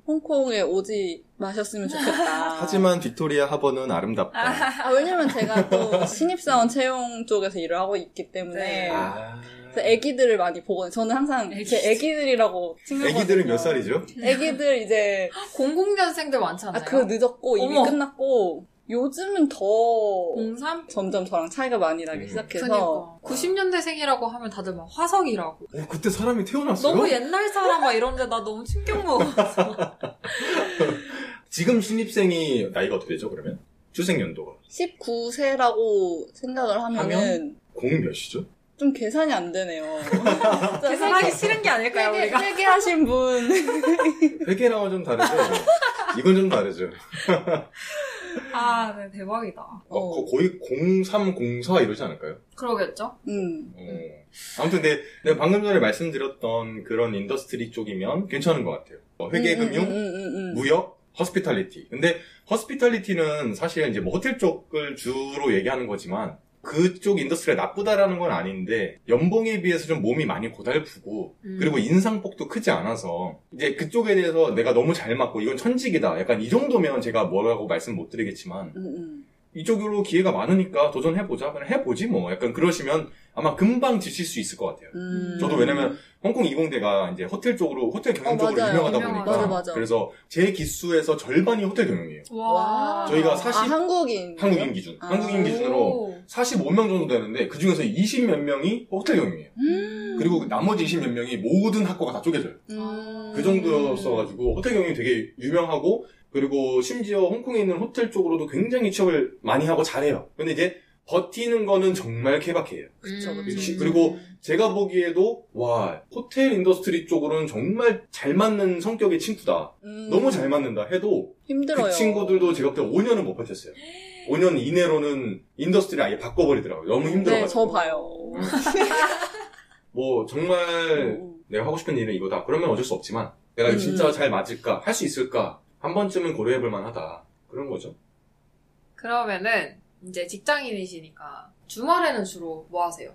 홍콩에 오지 마셨으면 좋겠다. 하지만 빅토리아 하버는 아름답다. 아, 왜냐면 제가 또 신입사원 채용 쪽에서 일을 하고 있기 때문에 네. 아. 애기들을 많이 보거든요. 저는 항상 제 애기들. 애기들이라고 칭하거든요. 애기들은 몇 살이죠? 애기들 이제 00년생들 많잖아요. 아, 그 늦었고 이미 어머. 끝났고 요즘은 더 03? 점점 저랑 차이가 많이 나기 음. 시작해서 그니까. 90년대생이라고 하면 다들 막 화석이라고. 어, 그때 사람이 태어났어요? 너무 옛날 사람 막 이런데 나 너무 충격 먹었어. 지금 신입생이 나이가 어떻게 되죠, 그러면? 출생 연도가. 19세라고 생각을 하면은 하면? 공 몇이죠? 좀 계산이 안 되네요. 계산하기 싫은 게 아닐까요, 회계, 우리가? 회계하신 분. 회계랑은 좀 다르죠? 이건 좀 다르죠. 아, 네, 대박이다. 어, 거- 거의 03, 04 이러지 않을까요? 그러겠죠? 음. 어. 아무튼 내, 내가 방금 전에 말씀드렸던 그런 industry 쪽이면 괜찮은 것 같아요. 어, 회계, 음, 금융, 음, 음, 음, 음. 무역, hospitality. 근데 hospitality는 사실 이제 뭐 호텔 쪽을 주로 얘기하는 거지만 그쪽 industry가 나쁘다라는 건 아닌데 연봉에 비해서 좀 몸이 많이 고달프고 음. 그리고 인상폭도 크지 않아서 이제 그쪽에 대해서 내가 너무 잘 맞고 이건 천직이다. 약간 이 정도면 제가 뭐라고 말씀 못 드리겠지만 음, 음. 이쪽으로 기회가 많으니까 도전해보자. 그냥 해보지 뭐. 약간 그러시면 아마 금방 지칠 수 있을 것 같아요. 음. 저도 왜냐면 홍콩 20대가 이제 호텔 쪽으로 호텔 경영 어, 쪽으로 맞아요. 유명하다. 보니까 맞아, 맞아. 그래서 제 기수에서 절반이 호텔 경영이에요. 와. 저희가 사실- 아, 한국인. 한국인 기준. 아. 한국인 기준으로 오. 45명 정도 되는데 그 중에서 20 몇 명이 호텔 경영이에요. 음. 그리고 나머지 20 몇 명이 모든 학과가 다 쪼개져요. 음. 그 정도였어가지고 호텔 경영이 되게 유명하고 그리고 심지어 홍콩에 있는 호텔 쪽으로도 굉장히 취업을 많이 하고 잘해요. 근데 이제 버티는 거는 정말 케바케예요. 그쵸, 음. 그쵸. 그리고 제가 보기에도 와 호텔 industry 쪽으로는 정말 잘 맞는 성격의 친구다. 음. 너무 잘 맞는다 해도 힘들어요. 그 친구들도 제가 볼때 5년은 못 버텼어요. 5년 이내로는 industry를 아예 바꿔버리더라고요. 너무 힘들어가지고. 네, 저 봐요. 뭐 정말 음. 내가 하고 싶은 일은 이거다. 그러면 어쩔 수 없지만 내가 음. 진짜 잘 맞을까? 할 수 있을까? 한 번쯤은 고려해 볼 만하다. 그런 거죠. 그러면은 이제 직장인이시니까 주말에는 주로 뭐 하세요?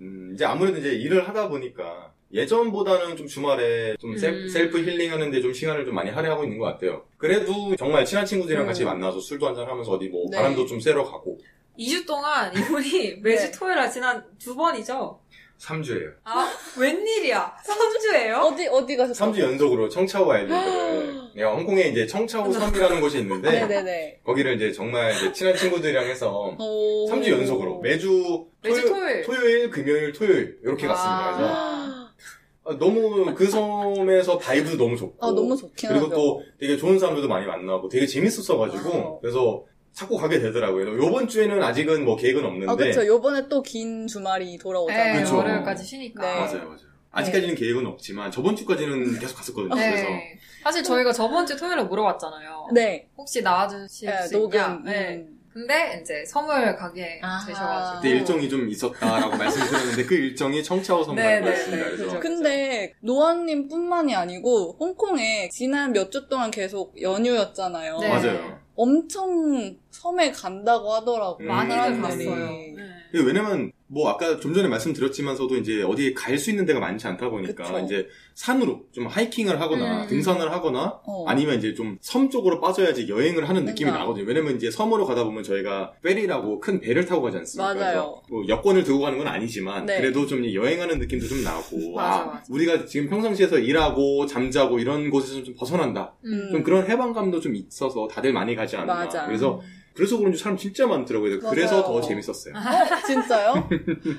음, 이제 아무래도 이제 일을 하다 보니까 예전보다는 좀 주말에 좀 셀- 음. 셀프 힐링하는데 좀 시간을 좀 많이 할애하고 있는 것 같아요. 그래도 정말 친한 친구들이랑 음. 같이 만나서 술도 한잔 하면서 어디 뭐 네. 바람도 좀 쐬러 가고 2주 동안 이분이 매주 네. 토요일 날 지난 두 번이죠? 3주예요. 아, 웬일이야? 3주예요? 어디, 어디 가셨어요? 3주 연속으로 청차오 아일랜드를 내가 홍콩에 이제 청차오 섬이라는 곳이 있는데 네네네. 거기를 이제 정말 이제 친한 친구들이랑 해서 오. 3주 연속으로 매주 매주 토요 일, 토요일. 토요일, 금요일, 토요일 이렇게 와. 갔습니다. 그래서 아, 너무 그 섬에서 바이브도 너무 좋고 아, 너무 좋긴 그리고 하죠. 또 되게 좋은 사람들도 많이 만나고 되게 재밌었어가지고. 그래서 자꾸 가게 되더라고요. 요번 주에는 아직은 뭐 계획은 없는데 아, 그쵸. 요번에 또 긴 주말이 돌아오잖아요. 네, 그쵸. 월요일까지 쉬니까. 네. 맞아요, 맞아요. 아직까지는 계획은 없지만 저번 주까지는 계속 갔었거든요. 그래서 네. 사실 저희가 저번 주 토요일에 물어봤잖아요. 네. 혹시 나와주실 네, 수 있냐? 녹음. 네. 음. 근데 이제 섬을 가게 아하. 되셔가지고. 그때 일정이 좀 있었다라고 말씀드렸는데 그 일정이 청차오 섬 네, 갈 네. 네, 그래서. 근데 노아님 뿐만이 아니고 홍콩에 지난 몇 주 동안 계속 연휴였잖아요. 네. 맞아요. 엄청 섬에 간다고 하더라고요. 음. 많이들. 갔어요. 네. 이게 왜냐면 뭐 아까 좀 전에 말씀드렸지만서도 이제 어디에 갈수 있는 데가 많지 않다 보니까 그쵸. 이제 산으로 좀 하이킹을 하거나 음. 등산을 하거나 어. 아니면 이제 좀 섬 쪽으로 빠져야지 여행을 하는 느낌이 그러니까. 나거든요. 왜냐면 이제 섬으로 가다 보면 저희가 페리라고 큰 배를 타고 가지 않습니까? 맞아요. 그래서 뭐 여권을 들고 가는 건 아니지만 네. 그래도 좀 여행하는 느낌도 좀 나고 맞아, 아, 맞아. 우리가 지금 평상시에서 일하고 잠자고 이런 곳에서 좀 벗어난다. 음. 좀 그런 해방감도 좀 있어서 다들 많이 가지 않나. 맞아. 그래서 그래서 그런지 사람 진짜 많더라고요. 그래서 맞아요. 더 재밌었어요. 어, 진짜요?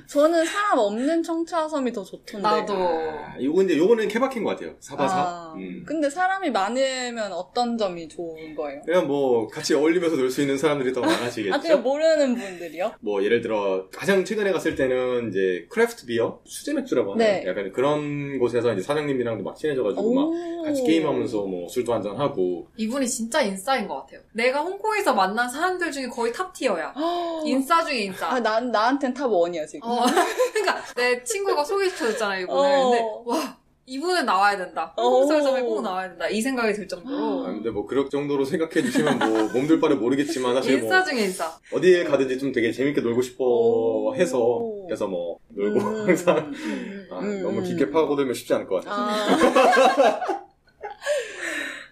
저는 사람 없는 청차우섬이 더 좋던데. 나도. 아, 요거 근데 요거는 케바케인 것 같아요. 사바사. 아, 음. 근데 사람이 많으면 어떤 점이 좋은 거예요? 그냥 뭐 같이 어울리면서 놀 수 있는 사람들이 더 많아지겠죠. 아, 그냥 모르는 분들이요? 뭐 예를 들어 가장 최근에 갔을 때는 이제 craft beer 수제 맥주라고 하나요? 네. 약간 그런 곳에서 이제 사장님이랑도 막 친해져가지고 막 오. 같이 게임하면서 뭐 술도 한잔 하고 이분이 진짜 인싸인 것 같아요. 내가 홍콩에서 만난 사람 들 중에 거의 top tier야. 인싸 중에 인싸. 아, 난, 나한텐 top one이야, 지금. 어, 그러니까 내 친구가 소개시켜줬잖아요 이분을. 어. 근데 와 이분은 나와야 된다. 어. 홍콩서점에 꼭 나와야 된다. 이 생각이 들 정도로 아, 근데 뭐 그럴 정도로 생각해 주시면 뭐 몸둘 바를 모르겠지만 사실 뭐 인싸 중에 인싸. 어디에 가든지 좀 되게 재밌게 놀고 싶어 오. 해서 그래서 뭐 놀고 음. 항상 음. 아, 음. 너무 깊게 파고들면 쉽지 않을 것 같아요. 아,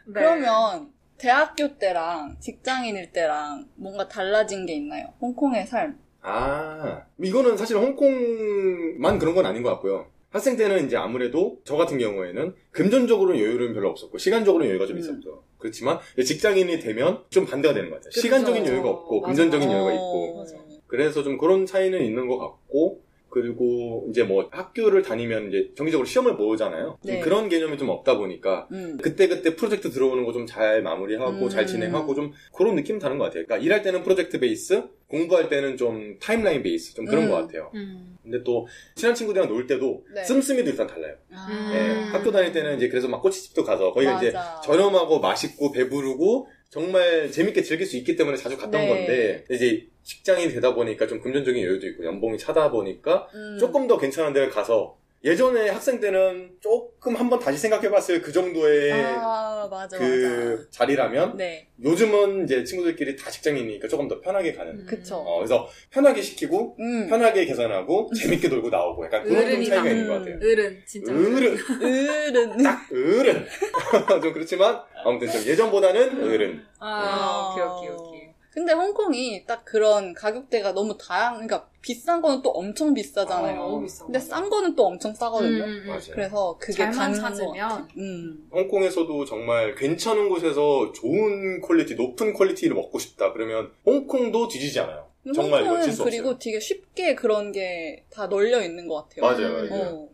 네. 그러면 대학교 때랑 직장인일 때랑 뭔가 달라진 게 있나요? 홍콩의 삶. 아, 이거는 사실 홍콩만 그런 건 아닌 것 같고요. 학생 때는 이제 아무래도 저 같은 경우에는 금전적으로는 여유는 별로 없었고 시간적으로는 여유가 좀 음. 있었죠. 그렇지만 이제 직장인이 되면 좀 반대가 되는 것 같아요. 그렇죠. 시간적인 여유가 없고 맞아, 금전적인. 여유가 어, 있고 맞아. 그래서 좀 그런 차이는 있는 것 같고 그리고 이제 뭐 학교를 다니면 이제 정기적으로 시험을 보잖아요. 좀 네. 그런 개념이 좀 없다 보니까 음. 그때그때 프로젝트 들어오는 거 좀 잘 마무리하고 음. 잘 진행하고 좀 그런 느낌 다른 것 같아요. 그러니까 일할 때는 프로젝트 베이스, 공부할 때는 좀 타임라인 베이스, 좀 그런 음. 것 같아요. 음. 근데 또 친한 친구들이랑 놀 때도 네. 씀씀이도 일단 달라요. 아. 예, 음. 학교 다닐 때는 이제 그래서 막 꼬치집도 가서 거기가 이제. 저렴하고 맛있고 배부르고 정말 재밌게 즐길 수 있기 때문에 자주 갔던 네. 건데 이제 직장인이 되다 보니까 좀 금전적인 여유도 있고 연봉이 차다 보니까 음. 조금 더 괜찮은 데를 가서 예전에 학생 때는 조금 한번 다시 생각해봤을 그 정도의 아, 맞아, 그 자리라면 맞아. 네. 요즘은 이제 친구들끼리 다 직장인이니까 조금 더 편하게 가는. 음. 그쵸. 어, 그래서 편하게 시키고 음. 편하게 계산하고 재밌게 놀고 나오고 약간 그런 좀. 차이가 있는 것 같아요. 어른 진짜. 어른, 을은. 딱 어른. 좀 그렇지만 아무튼 좀 예전보다는 어른. 아, 오케이 오케이 오케이. 근데 홍콩이 딱 그런 가격대가 너무 다양, 그러니까 비싼 거는 또 엄청 비싸잖아요. 어, 너무 비싸. 근데 싼 거는 또 엄청 싸거든요. 음, 음, 음. 맞아요. 그래서 그게 가능한 것 찾으면. 같아. 음. 홍콩에서도 정말 괜찮은 곳에서 좋은 quality, 높은 quality를 먹고 싶다. 그러면 홍콩도 뒤지지 않아요. 정말 홍콩은 칠수 그리고 없어요. 되게 쉽게 그런 게 다 널려 있는 것 같아요. 맞아요, 맞아요. 어.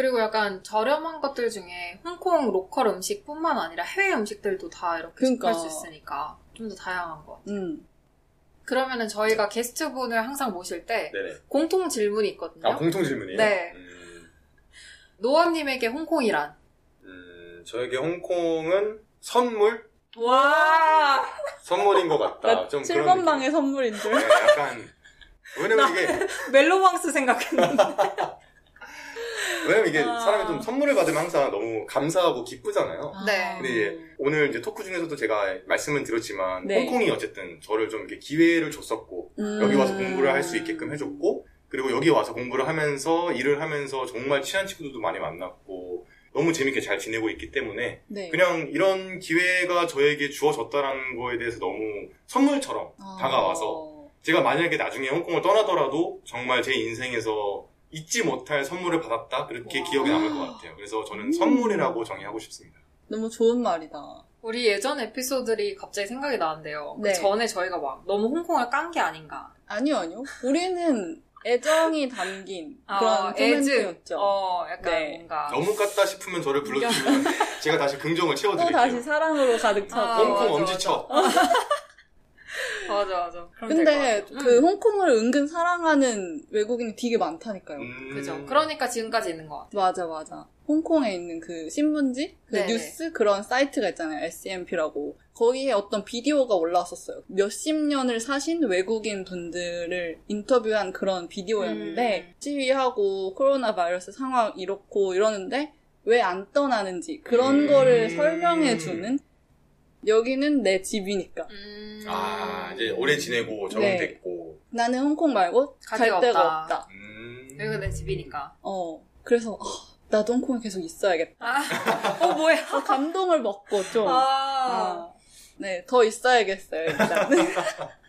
그리고 약간 저렴한 것들 중에 홍콩 local 음식뿐만 아니라 해외 음식들도 다 이렇게 그러니까. 할수 있으니까 좀 더 다양한 것 같아요. 음. 그러면은 저희가 게스트분을 항상 모실 때 네네. 공통 질문이 있거든요. 아, 공통 질문이에요? 네. 음, 노원님에게 홍콩이란? 음, 저에게 홍콩은 선물? 와 선물인 것 같다. 나좀 7번 그런 방의 선물인 줄. 네, 약간, 왜냐면 이게, 멜로망스 생각했는데. 왜냐면 이게 아. 사람이 좀 선물을 받으면 항상 너무 감사하고 기쁘잖아요. 네. 근데 이제 오늘 이제 토크 중에서도 제가 말씀은 드렸지만 네. 홍콩이 어쨌든 저를 좀 이렇게 기회를 줬었고 음. 여기 와서 공부를 할 수 있게끔 해줬고 그리고 여기 와서 공부를 하면서 일을 하면서 정말 친한 친구들도 많이 만났고 너무 재밌게 잘 지내고 있기 때문에 네. 그냥 이런 기회가 저에게 주어졌다는 거에 대해서 너무 선물처럼 아. 다가와서 제가 만약에 나중에 홍콩을 떠나더라도 정말 제 인생에서 잊지 못할 선물을 받았다 그렇게 와. 기억에 남을 것 같아요. 그래서 저는 음. 선물이라고 정의하고 싶습니다. 너무 좋은 말이다. 우리 예전 에피소드들이 갑자기 생각이 나는데요. 그 네. 전에 저희가 막 너무 홍콩을 깐 게 아닌가. 아니요, 아니요. 우리는 애정이 담긴 아, 그런 코멘트였죠. 어, 약간 네. 뭔가. 너무 깠다 싶으면 저를 불러주시면 제가 다시 긍정을 또 채워드릴게요. 다시 사랑으로 가득 차고. 아, 홍콩 맞아, 엄지척. 맞아, 맞아. 그럼 근데. 그 음. 홍콩을 은근 사랑하는 외국인이 되게 많다니까요. 음. 그죠. 그러니까 지금까지 있는 것 같아요. 맞아, 맞아. 홍콩에 있는 그 신문지? 그 네네. 뉴스 그런 사이트가 있잖아요. SMP라고. 거기에 어떤 비디오가 올라왔었어요. 몇십 년을 사신 외국인 분들을 인터뷰한 그런 비디오였는데, 음. 시위하고 코로나 바이러스 상황 이렇고 이러는데, 왜 안 떠나는지, 그런 음. 거를 설명해 주는, 여기는 내 집이니까. 음. 아 이제 오래 지내고 적응됐고. 나는 홍콩 말고 갈갈 데가 없다. 없다. 음. 여기가 내 집이니까. 어. 그래서, 아, 나도 홍콩에 계속 있어야겠다. 아, 어, 뭐야. 어, 감동을 먹고 좀. 아, 아, 네, 더 있어야겠어요, 일단.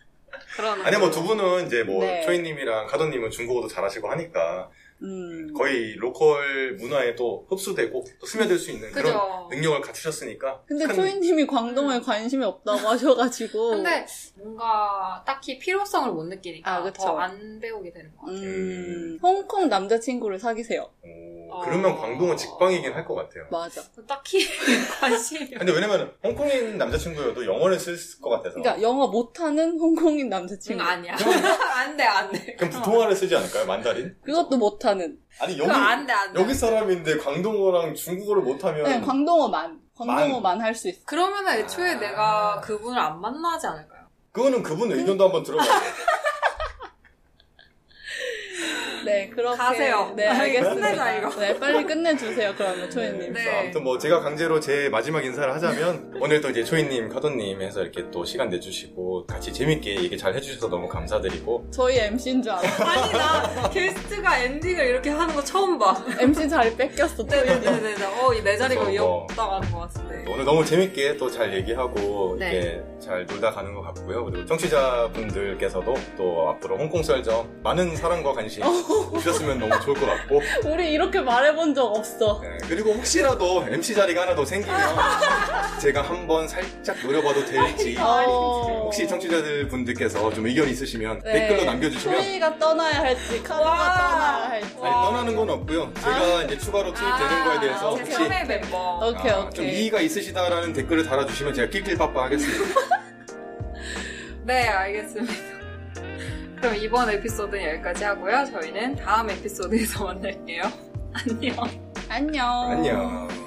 그러는. 아니 뭐 두 분은 이제 뭐 네. 초이님이랑 카도님은 중국어도 잘하시고 하니까 음. 거의 로컬 문화에 또 흡수되고 또 스며들 수 있는 그런 그죠. 능력을 갖추셨으니까. 근데 큰- 초이님이 광동에 관심이 없다고 하셔가지고. 근데 뭔가 딱히 필요성을 못 느끼니까 아, 그쵸. 더안 배우게 되는 것 같아요. 음, 홍콩 남자친구를 사귀세요. 오, 어. 그러면 광동은 직방이긴 할 것 같아요. 맞아. 딱히 관심이 근데 왜냐면 홍콩인 남자친구여도 영어를 쓸 것 같아서. 그러니까 영어 못하는 홍콩인 응, 남자친구. 아니야. 안 돼, 안 돼. 그럼 부통화를 쓰지 않을까요? 만다린? 그것도 못하는. 아니 여기 안 돼, 안 돼. 여기 사람인데 광동어랑 중국어를 못하면 네, 광동어만. 광동어만 할 수 있어. 그러면 애초에 아. 내가 그분을 안 만나지 않을까요? 그거는 그분 의견도 한번 들어봐야 돼요. 네, 그렇게. 가세요. 네, 알겠습니다. 끝내자, 이거. 네, 빨리 끝내주세요, 그러면 초이님. 네. 아무튼 뭐 제가 강제로 제 마지막 인사를 하자면 오늘 또 이제 초이님, 카도님 해서 이렇게 또 시간 내주시고 같이 재밌게 얘기 잘 해주셔서 너무 감사드리고 저희 MC인 줄 알아. 아니, 나 게스트가 엔딩을 이렇게 하는 거 처음 봐. MC 자리 뺏겼어, 초이님. 네네네네. 어, 이내 자리가 그래서 뭐- 위협당하는 것 같은데. 오늘 너무 재밌게 또 잘 얘기하고 네. 이렇게 잘 놀다 가는 것 같고요. 그리고 청취자분들께서도 또 앞으로 홍콩 썰점 많은 사랑과 관심 주셨으면 너무 좋을 것 같고 우리 이렇게 말해본 적 없어. 네, 그리고 혹시라도 MC 자리가 하나 더 생기면 제가 한번 살짝 노려봐도 될지 어. 혹시 청취자들 분들께서 좀 의견 있으시면 네. 댓글로 남겨주시면 초이가 떠나야 할지, 카도가 와. 떠나야 할지. 아니 떠나는 건 없고요. 제가 이제 추가로 투입되는 거에 대해서 아, 제 혹시 3회 멤버. 오케이, 아, 오케이. 좀 이의가 있으시다라는 댓글을 달아주시면 제가 낄낄빠빠 하겠습니다. 네, 알겠습니다. 그럼 이번 에피소드는 여기까지 하고요. 저희는 다음 에피소드에서 만날게요. 안녕. 안녕. 안녕.